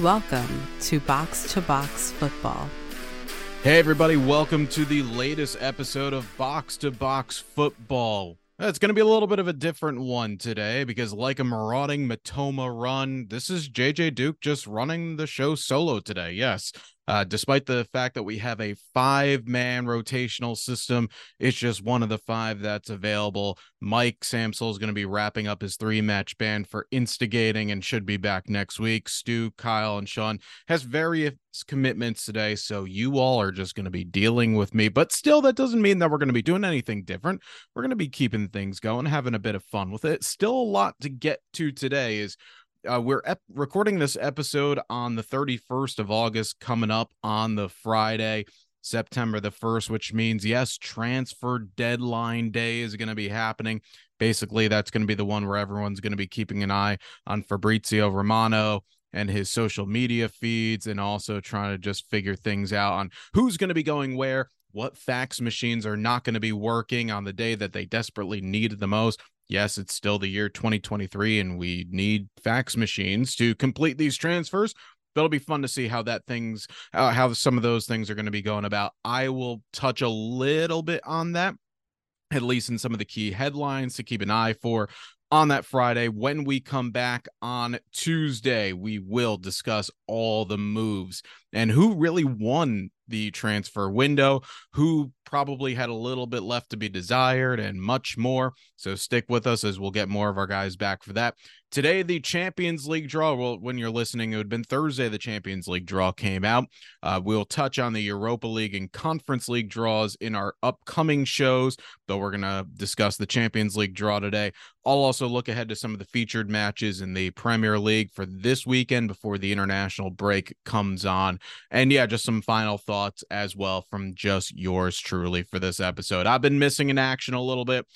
Welcome to Box to Box Football. Hey, everybody, welcome to the latest episode of Box to Box Football. It's going to be a little bit of a different one today because, like a marauding Mitoma run, this is JJ Duke just running the show solo today. Yes, uh, despite the fact that we have a five man rotational system, it's just one of the five that's available. Mike Samsel is going to be wrapping up his three match ban for instigating and should be back next week. Stu, Kyle, and Sean has various commitments today. So you all are just going to be dealing with me. But still, that doesn't mean that we're going to be doing anything different. We're going to be keeping things going, having a bit of fun with it. Still a lot to get to today is uh, we're ep- recording this episode on the 31st of August, coming up on the Friday, September the 1st, which means, yes, transfer deadline day is going to be happening. Basically, that's going to be the one where everyone's going to be keeping an eye on Fabrizio Romano and his social media feeds and also trying to just figure things out on who's going to be going where what fax machines are not going to be working on the day that they desperately need the most yes, it's still the year 2023 and we need fax machines to complete these transfers. It'll be fun to see how that things, uh, how some of those things are going to be going about. I will touch a little bit on that, at least in some of the key headlines to keep an eye for on that Friday. When we come back on Tuesday, we will discuss all the moves and who really won the transfer window, who probably had a little bit left to be desired, and much more. So stick with us as we'll get more of our guys back for that. Today, the Champions League draw. Well, when you're listening, it would have been Thursday. The Champions League draw came out. Uh, we'll touch on the Europa League and Conference League draws in our upcoming shows, but we're going to discuss the Champions League draw today. I'll also look ahead to some of the featured matches in the Premier League for this weekend before the international break comes on. And yeah, just some final thoughts as well from just yours truly for this episode. I've been missing in action a little bit.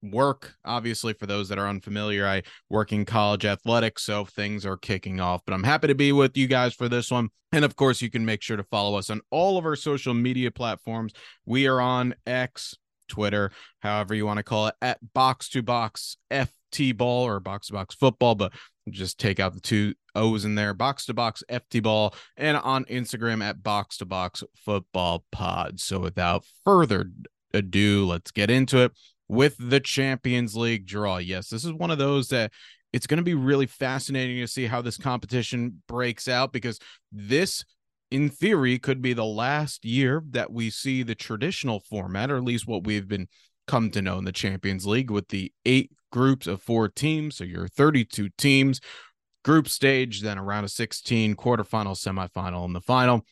Work, obviously, for those that are unfamiliar, I work in college athletics, so things are kicking off. But I'm happy to be with you guys for this one. And of course, you can make sure to follow us on all of our social media platforms. We are on X, Twitter, however you want to call it, at box to box FT ball or box to box football. But just take out the two O's in there, box to box FT ball, and on Instagram at box to box football pod. So without further ado, let's get into it with the Champions League draw. Yes, this is one of those that it's going to be really fascinating to see how this competition breaks out because this in theory could be the last year that we see the traditional format or at least what we've been come to know in the Champions League with the eight groups of four teams. So you're 32 teams, group stage, then around a 16, quarterfinal, semifinal, and the final.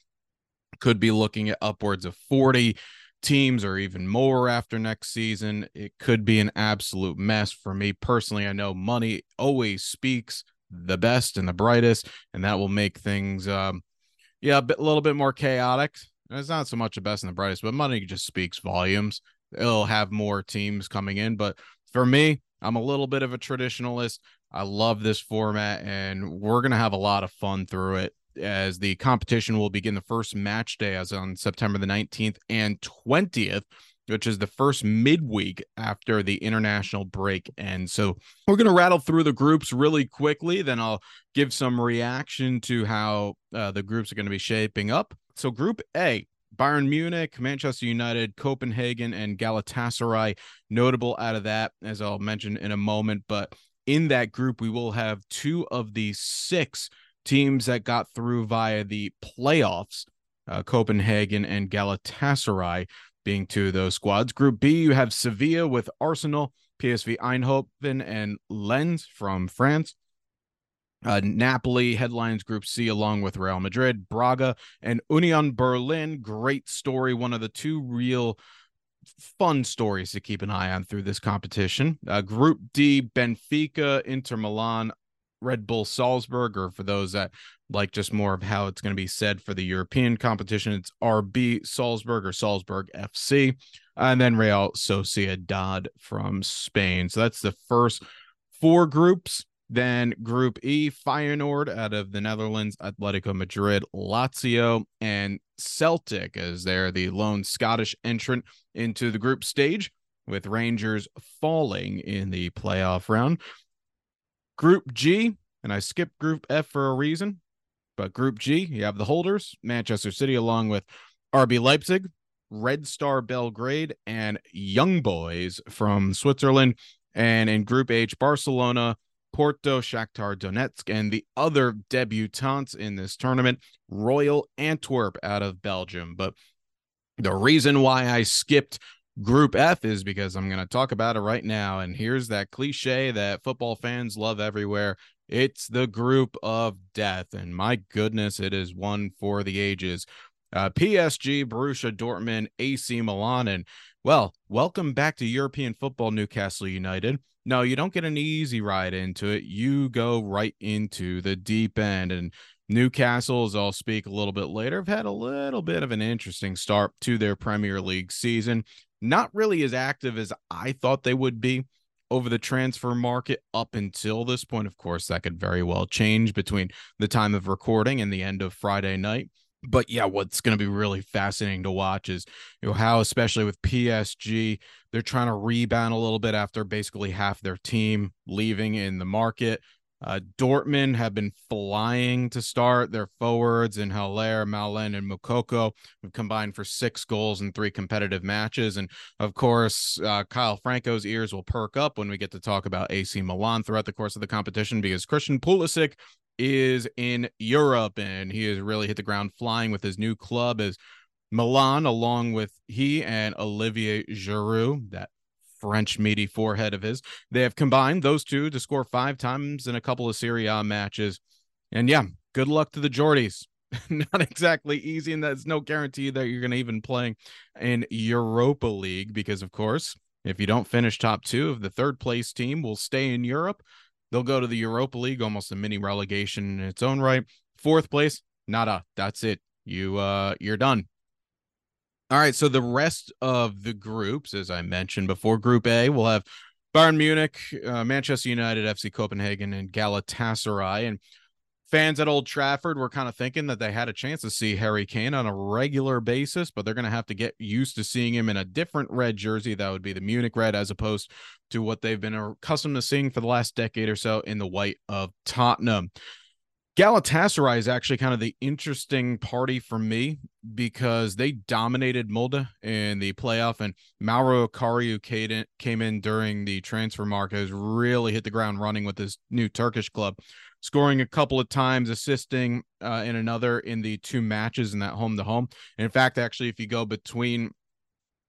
Could be looking at upwards of 40 teams or even more after next season. It could be an absolute mess for me personally. I know money always speaks the best and the brightest, and that will make things, um, yeah, a, bit, a little bit more chaotic. It's not so much the best and the brightest, but money just speaks volumes. It'll have more teams coming in, but for me, I'm a little bit of a traditionalist. I love this format, and we're going to have a lot of fun through it as the competition will begin the first match day as on September the 19th and 20th, which is the first midweek after the international break And So we're going to rattle through the groups really quickly. Then I'll give some reaction to how uh, the groups are going to be shaping up. So, Group A Bayern Munich, Manchester United, Copenhagen, and Galatasaray. Notable out of that, as I'll mention in a moment. But in that group, we will have two of the six teams that got through via the playoffs uh, Copenhagen and Galatasaray being two of those squads. Group B, you have Sevilla with Arsenal, PSV Eindhoven, and Lens from France. Uh, Napoli headlines Group C along with Real Madrid, Braga, and Union Berlin. Great story. One of the two real fun stories to keep an eye on through this competition. Uh, Group D, Benfica, Inter Milan, Red Bull Salzburg, or for those that like just more of how it's going to be said for the European competition, it's RB Salzburg or Salzburg FC, and then Real Sociedad from Spain. So that's the first four groups. Then Group E, Feyenoord out of the Netherlands, Atletico Madrid, Lazio, and Celtic as they're the lone Scottish entrant into the group stage, with Rangers falling in the playoff round. Group G, and I skipped Group F for a reason. But Group G, you have the holders, Manchester City, along with RB Leipzig, Red Star Belgrade, and Young Boys from Switzerland. And in Group H, Barcelona, Porto, Shakhtar Donetsk, and the other debutantes in this tournament, Royal Antwerp out of Belgium. But the reason why I skipped Group F is because I'm going to talk about it right now. And here's that cliche that football fans love everywhere it's the group of death. And my goodness, it is one for the ages. Uh, PSG, Borussia Dortmund, AC Milan, and well, welcome back to European football, Newcastle United. No, you don't get an easy ride into it. You go right into the deep end. And Newcastle, as I'll speak a little bit later, have had a little bit of an interesting start to their Premier League season. Not really as active as I thought they would be over the transfer market up until this point. Of course, that could very well change between the time of recording and the end of Friday night but yeah, what's going to be really fascinating to watch is you know how, especially with PSG, they're trying to rebound a little bit after basically half their team leaving in the market. Uh, Dortmund have been flying to start. Their forwards in Haller, Malen, and Moukoko have combined for six goals in three competitive matches. And of course, uh, Kyle Franco's ears will perk up when we get to talk about AC Milan throughout the course of the competition because Christian Pulisic is in Europe, and he has really hit the ground flying with his new club as Milan, along with he and Olivier Giroud, that French meaty forehead of his. They have combined those two to score five times in a couple of Serie A matches. And yeah, good luck to the Geordies. Not exactly easy, and that's no guarantee that you're going to even playing in Europa League because, of course, if you don't finish top two of the third place team will stay in Europe. They'll go to the Europa League, almost a mini relegation in its own right. Fourth place, nada. That's it. You uh you're done. All right, so the rest of the groups, as I mentioned before, Group A, we'll have Bayern Munich, uh, Manchester United, FC Copenhagen, and Galatasaray. And fans at Old Trafford were kind of thinking that they had a chance to see Harry Kane on a regular basis, but they're going to have to get used to seeing him in a different red jersey. That would be the Munich red, as opposed to what they've been accustomed to seeing for the last decade or so in the white of Tottenham. Galatasaray is actually kind of the interesting party for me because they dominated Molde in the playoff, and Mauro who came in during the transfer market, has really hit the ground running with this new Turkish club scoring a couple of times, assisting uh, in another in the two matches in that home to home. In fact, actually, if you go between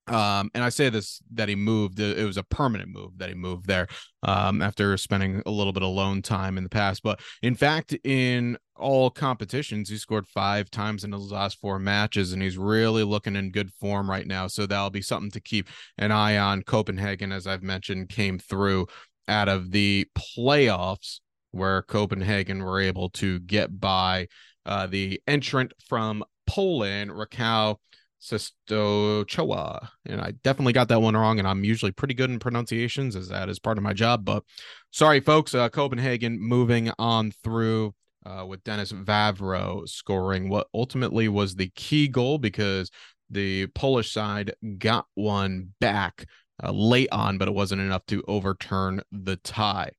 um, and I say this that he moved. It was a permanent move that he moved there um, after spending a little bit of alone time in the past. But in fact, in all competitions, he scored five times in his last four matches, and he's really looking in good form right now. So that'll be something to keep an eye on. Copenhagen, as I've mentioned, came through out of the playoffs where Copenhagen were able to get by uh, the entrant from Poland, Rakow Częstochowa. And I definitely got that one wrong, and I'm usually pretty good in pronunciations as that is part of my job. But sorry, folks, uh, Copenhagen moving on through uh, with Denis Vavro scoring what ultimately was the key goal because the Polish side got one back uh, late on, but it wasn't enough to overturn the tie.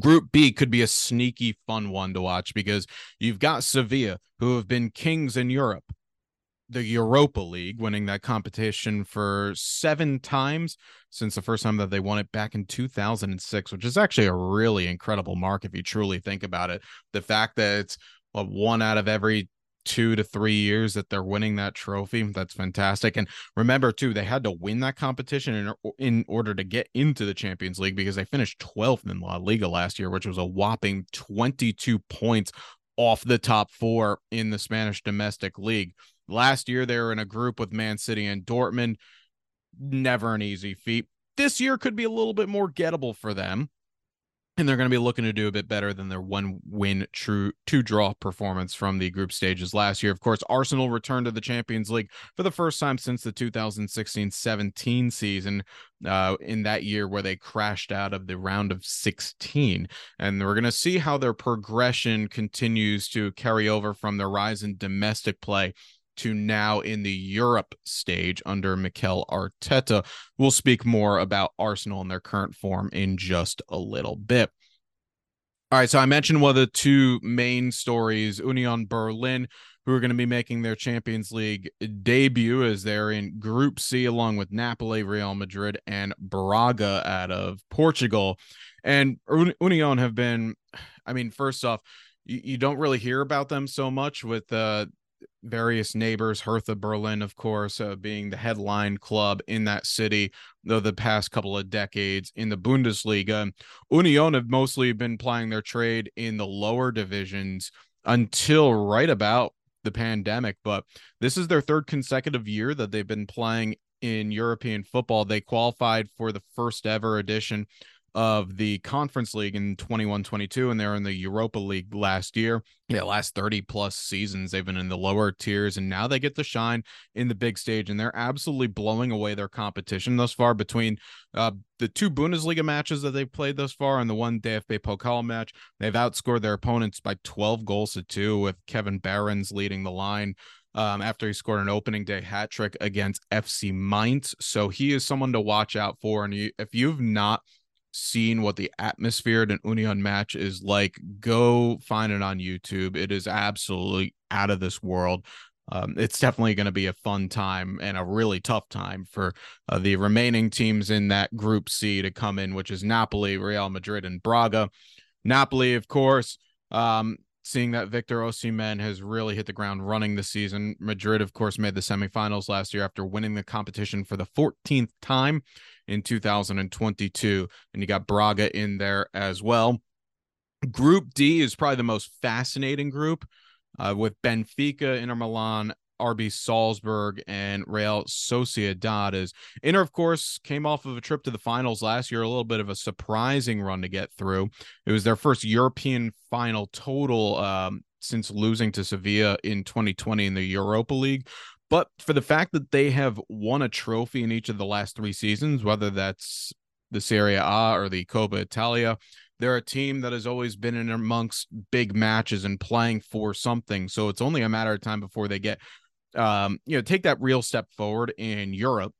Group B could be a sneaky fun one to watch because you've got Sevilla, who have been kings in Europe, the Europa League, winning that competition for seven times since the first time that they won it back in 2006, which is actually a really incredible mark if you truly think about it. The fact that it's one out of every two to three years that they're winning that trophy. That's fantastic. And remember, too, they had to win that competition in, in order to get into the Champions League because they finished 12th in La Liga last year, which was a whopping 22 points off the top four in the Spanish domestic league. Last year, they were in a group with Man City and Dortmund. Never an easy feat. This year could be a little bit more gettable for them and they're going to be looking to do a bit better than their one win true two draw performance from the group stages last year. Of course, Arsenal returned to the Champions League for the first time since the 2016-17 season uh, in that year where they crashed out of the round of 16. And we're going to see how their progression continues to carry over from their rise in domestic play to now in the Europe stage under Mikel Arteta. We'll speak more about Arsenal and their current form in just a little bit. All right, so I mentioned one of the two main stories, Union Berlin, who are going to be making their Champions League debut as they're in Group C along with Napoli, Real Madrid, and Braga out of Portugal. And Union have been, I mean, first off, you, don't really hear about them so much with uh, various neighbors, Hertha Berlin, of course, uh, being the headline club in that city though the past couple of decades in the Bundesliga. Union have mostly been plying their trade in the lower divisions until right about the pandemic, but this is their third consecutive year that they've been playing in European football. They qualified for the first ever edition of the conference league in 21 22 and they're in the europa league last year yeah last 30 plus seasons they've been in the lower tiers and now they get to shine in the big stage and they're absolutely blowing away their competition thus far between uh, the two bundesliga matches that they've played thus far and the one dfb pokal match they've outscored their opponents by 12 goals to two with kevin behrens leading the line um, after he scored an opening day hat trick against FC Mainz. So he is someone to watch out for. And you, if you've not seen what the atmosphere at an Union match is like, go find it on YouTube. It is absolutely out of this world. Um, it's definitely going to be a fun time and a really tough time for uh, the remaining teams in that Group C to come in, which is Napoli, Real Madrid, and Braga. Napoli, of course, um, seeing that Victor Osimhen has really hit the ground running this season. Madrid, of course, made the semifinals last year after winning the competition for the 14th time in 2022. And you got Braga in there as well. Group D is probably the most fascinating group uh, with Benfica, Inter Milan, RB Salzburg, and Real Sociedad. is Inter, of course, came off of a trip to the finals last year, a little bit of a surprising run to get through. It was their first European final total um, since losing to Sevilla in 2020 in the Europa League. But for the fact that they have won a trophy in each of the last three seasons, whether that's the Serie A or the Coppa Italia, they're a team that has always been in amongst big matches and playing for something. So it's only a matter of time before they get, um, you know, take that real step forward in Europe.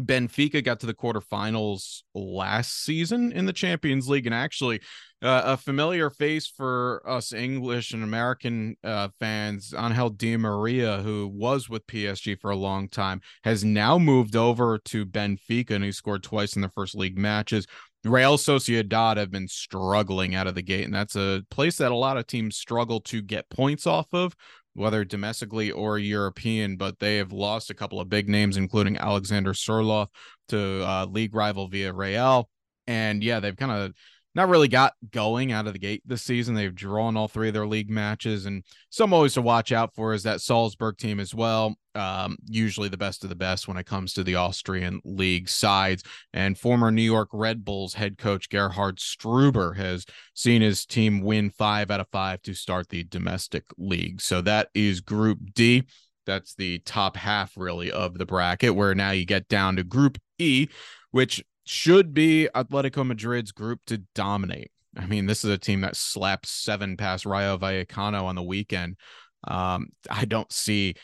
Benfica got to the quarterfinals last season in the Champions League, and actually, uh, a familiar face for us English and American uh, fans, Angel Di Maria, who was with PSG for a long time, has now moved over to Benfica, and he scored twice in the first league matches. Real Sociedad have been struggling out of the gate, and that's a place that a lot of teams struggle to get points off of whether domestically or European, but they have lost a couple of big names, including Alexander Sørloth to uh, league rival Villarreal. And yeah, they've kind of not really got going out of the gate this season. They've drawn all three of their league matches, and some always to watch out for is that Salzburg team as well. Um, usually the best of the best when it comes to the Austrian league sides. And former New York Red Bulls head coach Gerhard Struber has seen his team win five out of five to start the domestic league. So that is Group D. That's the top half, really, of the bracket, where now you get down to Group E, which should be Atletico Madrid's group to dominate. I mean, this is a team that slapped seven past Rayo Vallecano on the weekend. Um, I don't see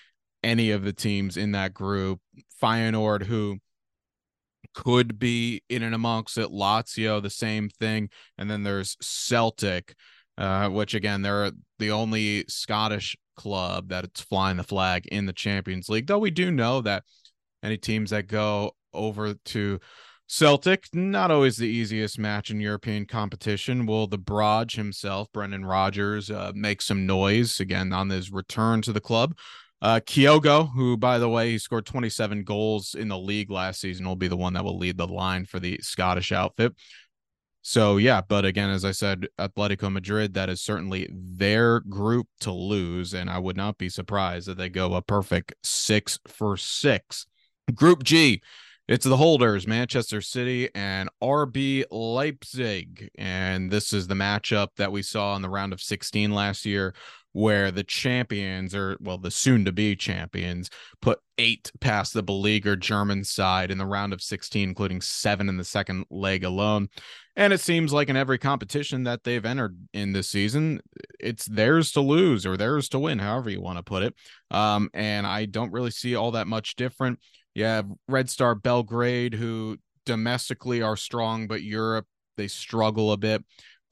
any of the teams in that group. Feyenoord, who could be in and amongst it, Lazio, the same thing. And then there's Celtic, uh, which again, they're the only Scottish club that it's flying the flag in the Champions League. Though we do know that any teams that go over to Celtic, not always the easiest match in European competition. Will the Brodge himself, Brendan Rodgers, uh, make some noise again on his return to the club? Uh, Kyogo, who, by the way, he scored 27 goals in the league last season, will be the one that will lead the line for the Scottish outfit. So, yeah, but again, as I said, Atletico Madrid, that is certainly their group to lose. And I would not be surprised that they go a perfect six for six. Group G, it's the holders, Manchester City and RB Leipzig. And this is the matchup that we saw in the round of 16 last year, where the champions, or well, the soon to be champions, put eight past the beleaguered German side in the round of 16, including seven in the second leg alone. And it seems like in every competition that they've entered in this season, it's theirs to lose or theirs to win, however you want to put it. Um, and I don't really see all that much different you have Red Star Belgrade, who domestically are strong, but Europe, they struggle a bit.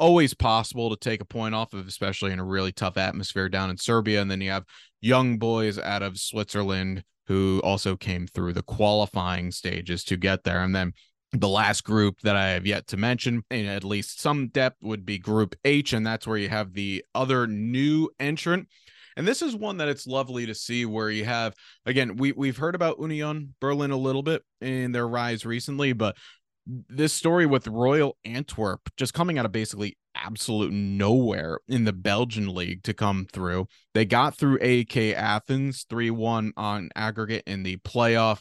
always possible to take a point off of, especially in a really tough atmosphere down in Serbia. And then you have young boys out of Switzerland who also came through the qualifying stages to get there. And then the last group that I have yet to mention in at least some depth would be Group H, and that's where you have the other new entrant. And this is one that it's lovely to see where you have again, we we've heard about Union Berlin a little bit in their rise recently, but this story with Royal Antwerp just coming out of basically absolute nowhere in the Belgian league to come through. They got through AEK Athens 3-1 on aggregate in the playoff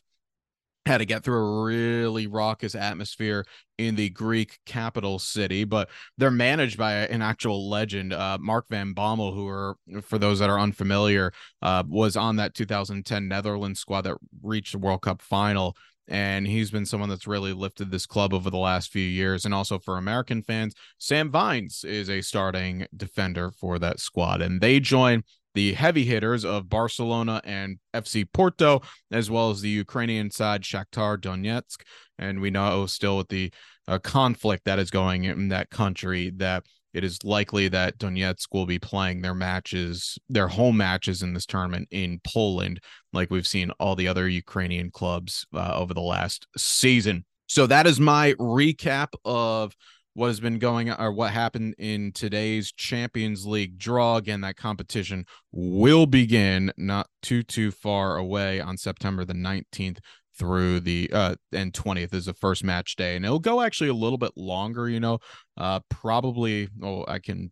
had to get through a really raucous atmosphere in the Greek capital city, but they're managed by an actual legend, uh, Mark Van Bommel, who are, for those that are unfamiliar, uh, was on that 2010 Netherlands squad that reached the World Cup final. And he's been someone that's really lifted this club over the last few years. And also for American fans, Sam Vines is a starting defender for that squad. And they join the heavy hitters of Barcelona and FC Porto, as well as the Ukrainian side Shakhtar Donetsk. And we know still with the uh, conflict that is going in that country that it is likely that Donetsk will be playing their matches, their home matches in this tournament in Poland, like we've seen all the other Ukrainian clubs uh, over the last season. So that is my recap of what has been going or what happened in today's Champions League draw. Again, that competition will begin not too too far away on September the 19th through the uh and 20th is the first match day. And it'll go actually a little bit longer you know uh probably oh i can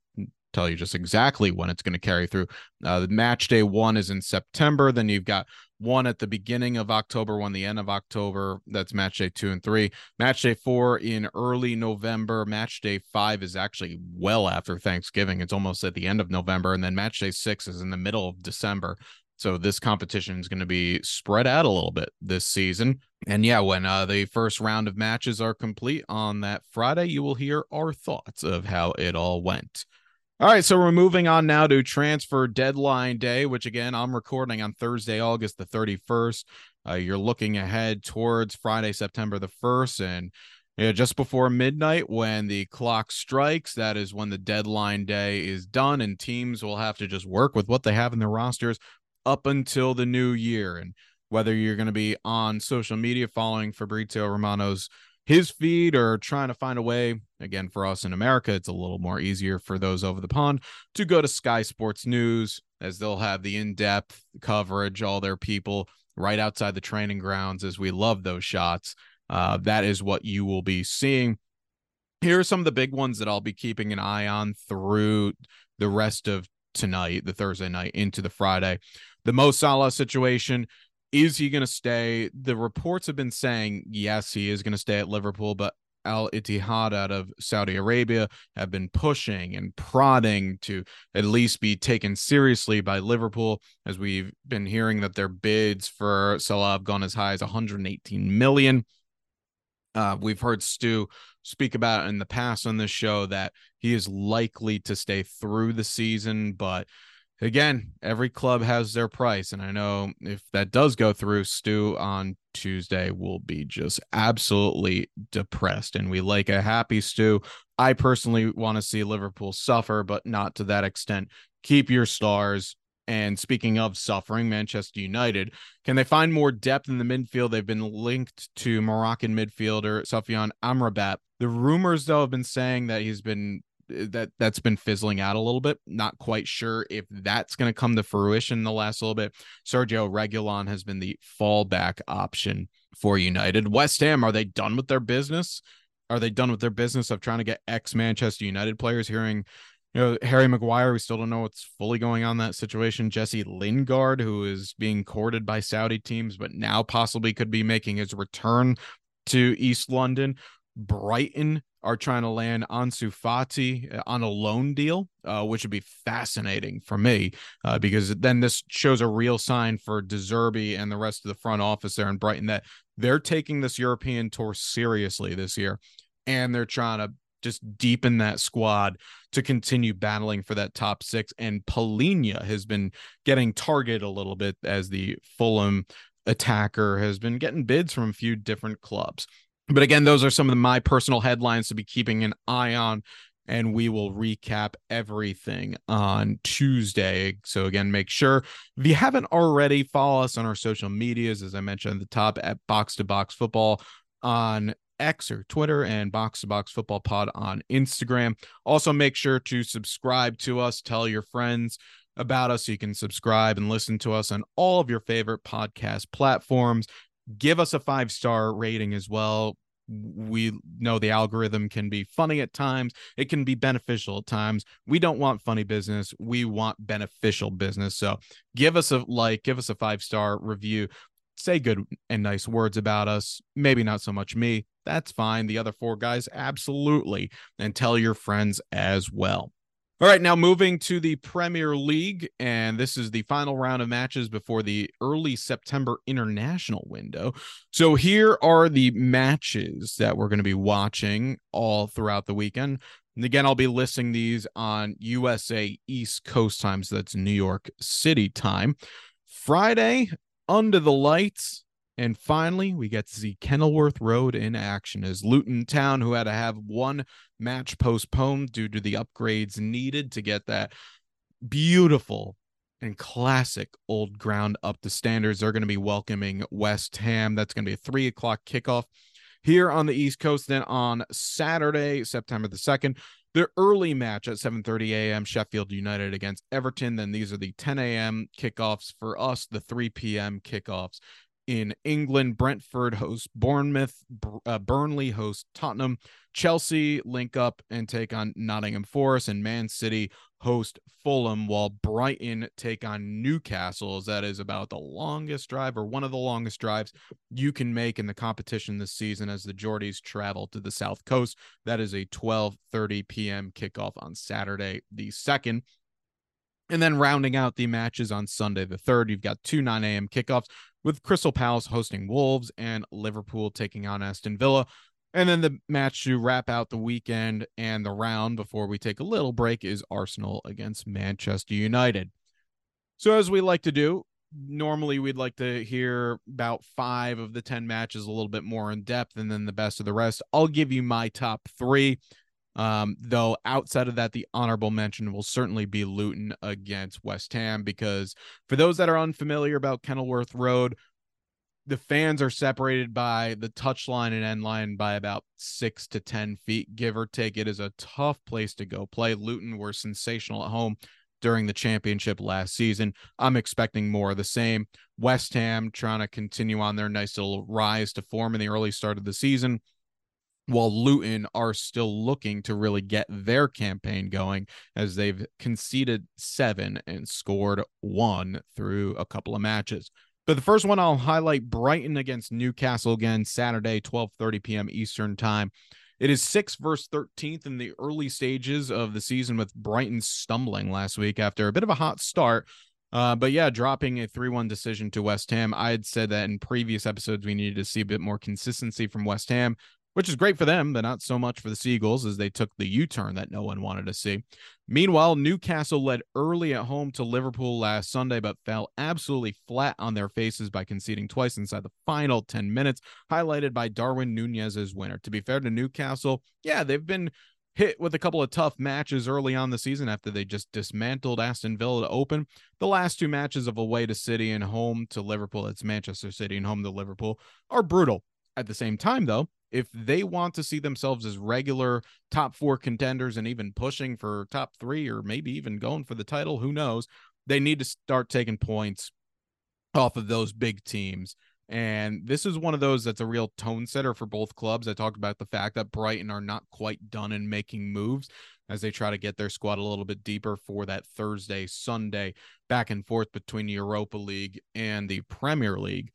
tell you just exactly when it's going to carry through. Uh the match day one is in september. Then you've got one at the beginning of October, one the end of October. That's match day two and three. Match day four in early November. Match day five is actually well after Thanksgiving. It's almost at the end of November. And then match day six is in the middle of December. So this competition is going to be spread out a little bit this season. And yeah, when uh, the first round of matches are complete on that Friday, you will hear our thoughts of how it all went. All right, so we're moving on now to transfer deadline day, which again, I'm recording on Thursday, August the 31st. Uh, you're looking ahead towards Friday, September the 1st. And you know, just before midnight, when the clock strikes, that is when the deadline day is done, and teams will have to just work with what they have in their rosters up until the new year. And whether you're going to be on social media following Fabrizio Romano's his feed or trying to find a way again for us in america it's a little more easier for those over the pond to go to sky sports news as they'll have the in-depth coverage all their people right outside the training grounds as we love those shots. Uh, that is what you will be seeing. Here are some of the big ones that i'll be keeping an eye on through the rest of tonight the thursday night into the friday. The Mo Salah situation is he going to stay? The reports have been saying yes, he is going to stay at Liverpool, but Al Ittihad out of Saudi Arabia have been pushing and prodding to at least be taken seriously by Liverpool, as we've been hearing that their bids for Salah have gone as high as 118 million. Uh, we've heard Stu speak about in the past on this show that he is likely to stay through the season, but again, every club has their price. And I know if that does go through, Stu on Tuesday will be just absolutely depressed. And we like a happy Stu. I personally want to see Liverpool suffer, but not to that extent. Keep your stars. And speaking of suffering, Manchester United, can they find more depth in the midfield? They've been linked to Moroccan midfielder Sofyan Amrabat. The rumors, though, have been saying that he's been Eh, that that's been fizzling out a little bit. Not quite sure if that's going to come to fruition in the last little bit. Sergio Reguilon has been the fallback option for United. West Ham are they done with their business? Are they done with their business of trying to get ex Manchester United players? Hearing you know Harry Maguire, we still don't know what's fully going on that situation. Jesse Lingard, who is being courted by Saudi teams, but now possibly could be making his return to East London. Brighton are trying to land Ansu Fati uh, on a loan deal, uh, which would be fascinating for me uh, because then this shows a real sign for De Zerbi and the rest of the front office there in Brighton that they're taking this European tour seriously this year and they're trying to just deepen that squad to continue battling for that top six. And Palhinha has been getting targeted a little bit as the Fulham attacker has been getting bids from a few different clubs. But again, those are some of my personal headlines to be keeping an eye on and we will recap everything on Tuesday. So, again, make sure if you haven't already, follow us on our social medias, as I mentioned at the top, at Box to Box Football on X or Twitter and Box to Box Football Pod on Instagram. Also, make sure to subscribe to us, tell your friends about us you can subscribe and listen to us on all of your favorite podcast platforms. Give us a five star rating as well. We know the algorithm can be funny at times, it can be beneficial at times. We don't want funny business, we want beneficial business. So give us a like, give us a five star review say good and nice words about us. Maybe not so much me. That's fine. The other four guys, absolutely. And tell your friends as well. All right, now moving to the Premier League, and this is the final round of matches before the early September international window. So here are the matches that we're going to be watching all throughout the weekend. And again, I'll be listing these on USA East Coast time, so that's New York City time. Friday, under the lights. And finally, we get to see Kenilworth Road in action as Luton Town, who had to have one match postponed due to the upgrades needed to get that beautiful and classic old ground up to standards. They're going to be welcoming West Ham. That's going to be a three o'clock kickoff here on the East Coast. Then on Saturday, September the 2nd, the early match at 7:30 a.m. Sheffield United against Everton. Then these are the 10 a.m. kickoffs for us, the 3 p.m. kickoffs in England. Brentford hosts Bournemouth, uh, Burnley hosts Tottenham, Chelsea link up and take on Nottingham Forest, and Man City host Fulham, while Brighton take on Newcastle. As that is about the longest drive or one of the longest drives you can make in the competition this season as the Geordies travel to the South Coast. That is a 12:30 p.m. kickoff on Saturday the second. And then rounding out the matches on Sunday the 3rd, you've got two 9 a.m. kickoffs with Crystal Palace hosting Wolves and Liverpool taking on Aston Villa. And then the match to wrap out the weekend and the round before we take a little break is Arsenal against Manchester United. So, as we like to do, normally we'd like to hear about five of the 10 matches a little bit more in depth and then the best of the rest. I'll give you my top three. Um, though outside of that, the honorable mention will certainly be Luton against West Ham because for those that are unfamiliar about Kenilworth Road, the fans are separated by the touchline and end line by about six to 10 feet, give or take. It is a tough place to go play. Luton were sensational at home during the championship last season. I'm expecting more of the same. West Ham trying to continue on their nice little rise to form in the early start of the season while Luton are still looking to really get their campaign going as they've conceded seven and scored one through a couple of matches. But the first one I'll highlight Brighton against Newcastle again Saturday 12:30 p.m. Eastern Time. It is 6 verse 13th in the early stages of the season with Brighton stumbling last week after a bit of a hot start. Uh, but yeah, dropping a 3 1 decision to West Ham. I had said that in previous episodes we needed to see a bit more consistency from West Ham which is great for them, but not so much for the Seagulls as they took the U turn that no one wanted to see. Meanwhile, Newcastle led early at home to Liverpool last Sunday, but fell absolutely flat on their faces by conceding twice inside the final 10 minutes, highlighted by Darwin Nunez's winner. To be fair to Newcastle, yeah, they've been hit with a couple of tough matches early on the season after they just dismantled Aston Villa to open. The last two matches of away to City and home to Liverpool, it's Manchester City and home to Liverpool, are brutal. At the same time, though, if they want to see themselves as regular top four contenders and even pushing for top three or maybe even going for the title, who knows? They need to start taking points off of those big teams. And this is one of those that's a real tone setter for both clubs. I talked about the fact that Brighton are not quite done in making moves as they try to get their squad a little bit deeper for that Thursday, Sunday back and forth between Europa League and the Premier League.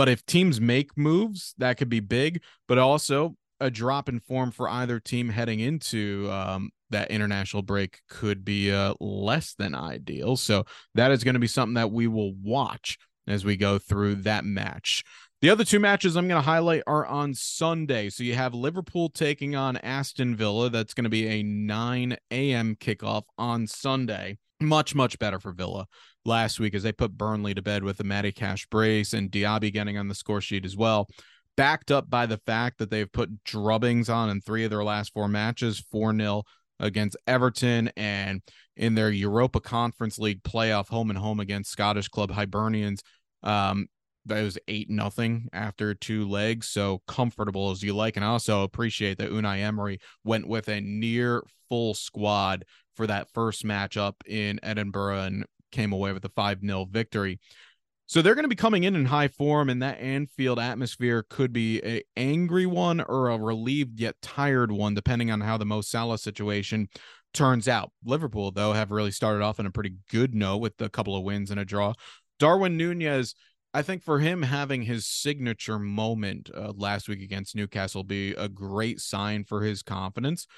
But if teams make moves, that could be big, but also a drop in form for either team heading into um, that international break could be uh, less than ideal. So that is going to be something that we will watch as we go through that match. The other two matches I'm going to highlight are on Sunday. So you have Liverpool taking on Aston Villa. That's going to be a 9 a.m. kickoff on Sunday. Much, much better for Villa last week as they put Burnley to bed with the Matty Cash brace and Diaby getting on the score sheet as well. Backed up by the fact that they've put drubbings on in three of their last four matches 4 0, against Everton and in their Europa Conference League playoff home and home against Scottish club Hibernians. Um, that was eight nothing after two legs, so comfortable as you like. And I also appreciate that Unai Emery went with a near full squad for that first matchup in Edinburgh and came away with a 5 0 victory. So they're going to be coming in in high form, and that Anfield atmosphere could be a angry one or a relieved yet tired one, depending on how the Mo Salah situation turns out. Liverpool, though, have really started off on a pretty good note with a couple of wins and a draw. Darwin Nunez, I think for him having his signature moment uh, last week against Newcastle be a great sign for his confidence.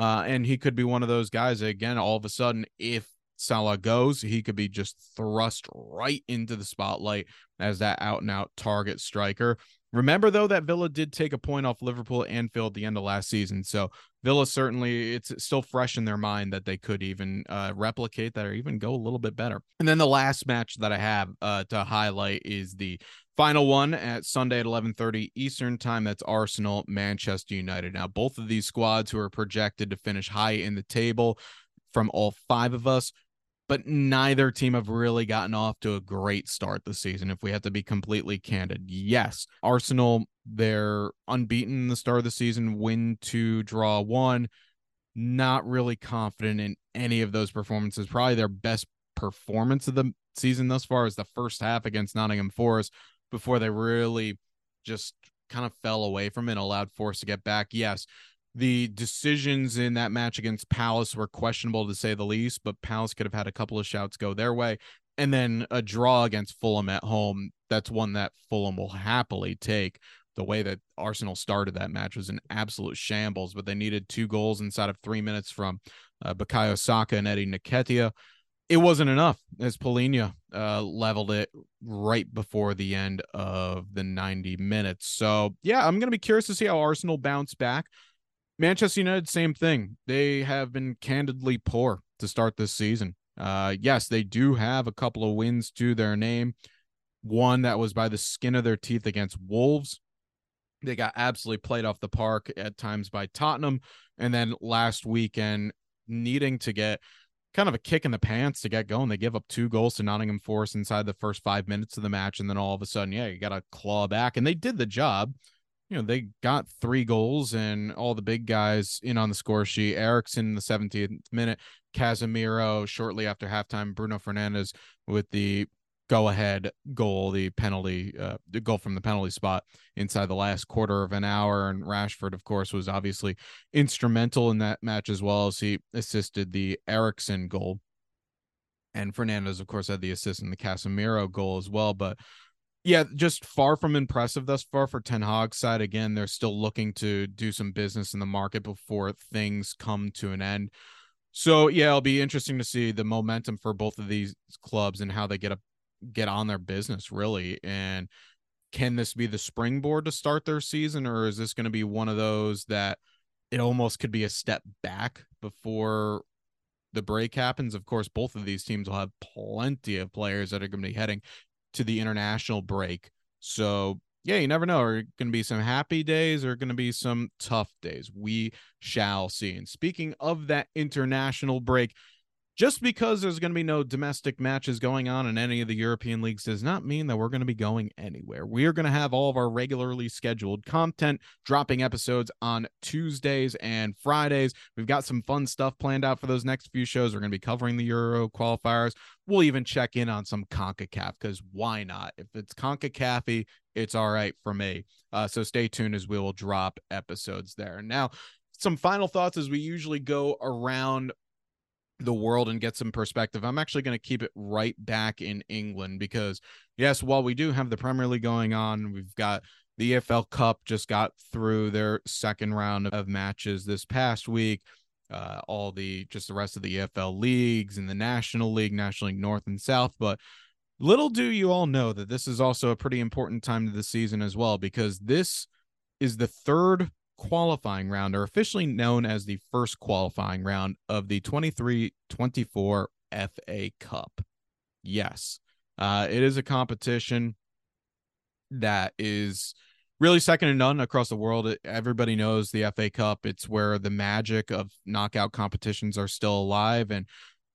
Uh, and he could be one of those guys again, all of a sudden, if Salah goes, he could be just thrust right into the spotlight as that out and out target striker. Remember though that Villa did take a point off Liverpool and Anfield at the end of last season, so Villa certainly it's still fresh in their mind that they could even uh, replicate that or even go a little bit better. And then the last match that I have uh, to highlight is the final one at Sunday at 11:30 Eastern time. That's Arsenal Manchester United. Now both of these squads who are projected to finish high in the table from all five of us but neither team have really gotten off to a great start this season. If we have to be completely candid, yes, Arsenal they're unbeaten in the start of the season, win two, draw one. Not really confident in any of those performances. Probably their best performance of the season thus far is the first half against Nottingham Forest before they really just kind of fell away from it and allowed Force to get back. Yes, the decisions in that match against Palace were questionable to say the least, but Palace could have had a couple of shouts go their way. And then a draw against Fulham at home, that's one that Fulham will happily take. The way that Arsenal started that match was an absolute shambles, but they needed two goals inside of three minutes from uh, Bukayo Saka and Eddie Nketiah. It wasn't enough as Palhinha uh, leveled it right before the end of the 90 minutes. So, yeah, I'm going to be curious to see how Arsenal bounce back. Manchester United, same thing. They have been candidly poor to start this season. Uh, yes, they do have a couple of wins to their name. One that was by the skin of their teeth against Wolves. They got absolutely played off the park at times by Tottenham. And then last weekend, needing to get kind of a kick in the pants to get going. They give up two goals to Nottingham Forest inside the first five minutes of the match. And then all of a sudden, yeah, you got to claw back. And they did the job you know, they got three goals and all the big guys in on the score sheet. Eriksen in the 17th minute, Casemiro shortly after halftime, Bruno Fernandes with the go ahead goal, the penalty, uh, the goal from the penalty spot inside the last quarter of an hour. And Rashford, of course, was obviously instrumental in that match as well as he assisted the Eriksen goal. And Fernandes, of course, had the assist in the Casemiro goal as well. But yeah, just far from impressive thus far for Ten Hag's side. Again, they're still looking to do some business in the market before things come to an end. So yeah, it'll be interesting to see the momentum for both of these clubs and how they get a get on their business really. And can this be the springboard to start their season, or is this going to be one of those that it almost could be a step back before the break happens? Of course, both of these teams will have plenty of players that are going to be heading to the international break. So yeah, you never know. Are going to be some happy days or going to be some tough days? We shall see. And speaking of that international break, just because there's going to be no domestic matches going on in any of the European leagues does not mean that we're going to be going anywhere. We are going to have all of our regularly scheduled content dropping episodes on Tuesdays and Fridays. We've got some fun stuff planned out for those next few shows. We're going to be covering the Euro qualifiers. We'll even check in on some CONCACAF because why not? If it's CONCACAF, it's all right for me. Uh, so stay tuned as we will drop episodes there. Now, some final thoughts as we usually go around the world and get some perspective. I'm actually going to keep it right back in England because, yes, while we do have the Premier League going on, we've got the EFL Cup just got through their second round of matches this past week. Uh, all the just the rest of the EFL leagues and the National League, National League North and South. But little do you all know that this is also a pretty important time to the season as well because this is the third qualifying round are officially known as the first qualifying round of the 23 24 FA Cup. Yes, uh, it is a competition that is really second to none across the world. Everybody knows the FA Cup. It's where the magic of knockout competitions are still alive. And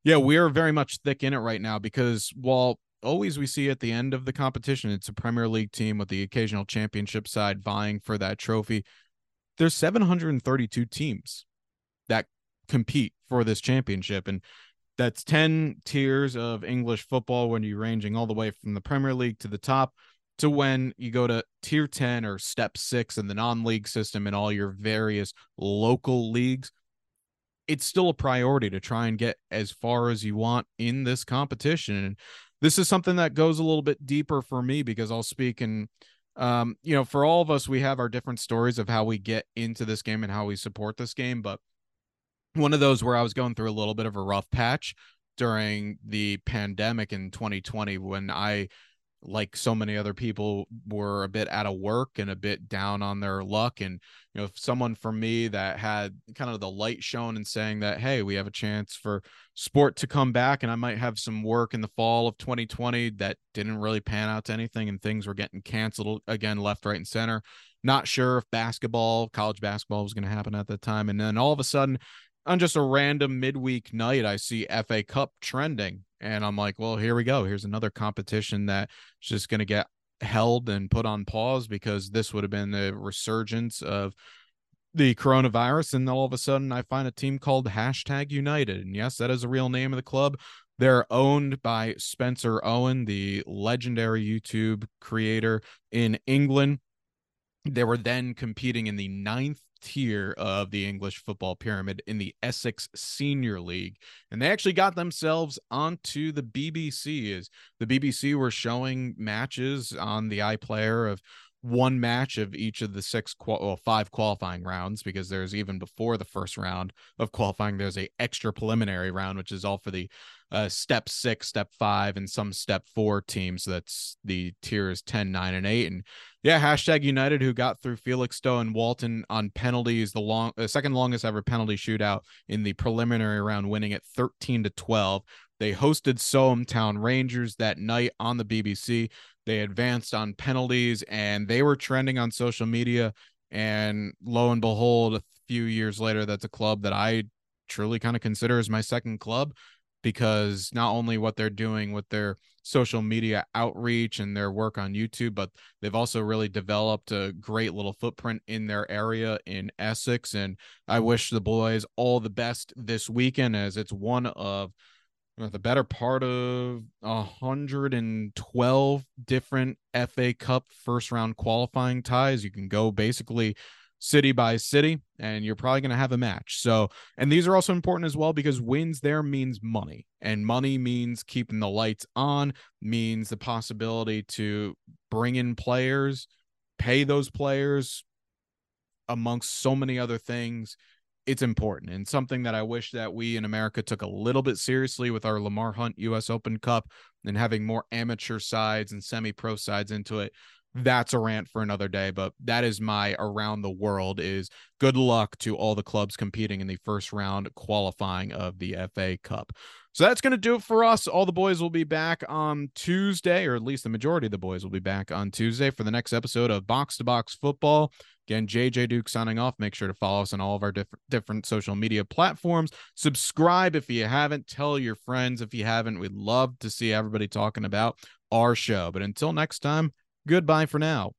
yeah, we're very much thick in it right now because while always we see at the end of the competition, it's a Premier League team with the occasional championship side vying for that trophy. There's 732 teams that compete for this championship. And that's 10 tiers of English football when you're ranging all the way from the Premier League to the top to when you go to tier 10 or step six in the non league system and all your various local leagues. It's still a priority to try and get as far as you want in this competition. And this is something that goes a little bit deeper for me because I'll speak and um, you know, for all of us, we have our different stories of how we get into this game and how we support this game. But one of those where I was going through a little bit of a rough patch during the pandemic in 2020 when I like so many other people were a bit out of work and a bit down on their luck. And you know someone for me that had kind of the light shown and saying that hey we have a chance for sport to come back and I might have some work in the fall of 2020 that didn't really pan out to anything and things were getting canceled again left right and center. Not sure if basketball college basketball was going to happen at that time. And then all of a sudden on just a random midweek night, I see FA Cup trending. And I'm like, well, here we go. Here's another competition that's just going to get held and put on pause because this would have been the resurgence of the coronavirus. And all of a sudden, I find a team called Hashtag United. And yes, that is a real name of the club. They're owned by Spencer Owen, the legendary YouTube creator in England. They were then competing in the ninth tier of the English football pyramid in the Essex Senior League. And they actually got themselves onto the BBC as the BBC were showing matches on the iPlayer of one match of each of the six qual- well, five qualifying rounds because there's even before the first round of qualifying there's a extra preliminary round which is all for the uh, step six step five and some step four teams. So that's the tiers 10 9 and 8 and yeah hashtag united who got through felixstowe and walton on penalties the long the second longest ever penalty shootout in the preliminary round winning at 13 to 12 they hosted Soham Town Rangers that night on the BBC. They advanced on penalties and they were trending on social media. And lo and behold, a few years later, that's a club that I truly kind of consider as my second club because not only what they're doing with their social media outreach and their work on YouTube, but they've also really developed a great little footprint in their area in Essex. And I wish the boys all the best this weekend as it's one of the better part of 112 different FA Cup first round qualifying ties. You can go basically city by city and you're probably going to have a match. So, and these are also important as well because wins there means money and money means keeping the lights on, means the possibility to bring in players, pay those players amongst so many other things it's important and something that I wish that we in America took a little bit seriously with our Lamar Hunt US Open Cup and having more amateur sides and semi pro sides into it. That's a rant for another day, but that is my around the world is good luck to all the clubs competing in the first round qualifying of the FA Cup. So that's going to do it for us. All the boys will be back on Tuesday, or at least the majority of the boys will be back on Tuesday for the next episode of Box to Box Football. Again, JJ Duke signing off. Make sure to follow us on all of our different different social media platforms. Subscribe if you haven't. Tell your friends if you haven't. We'd love to see everybody talking about our show. But until next time, goodbye for now.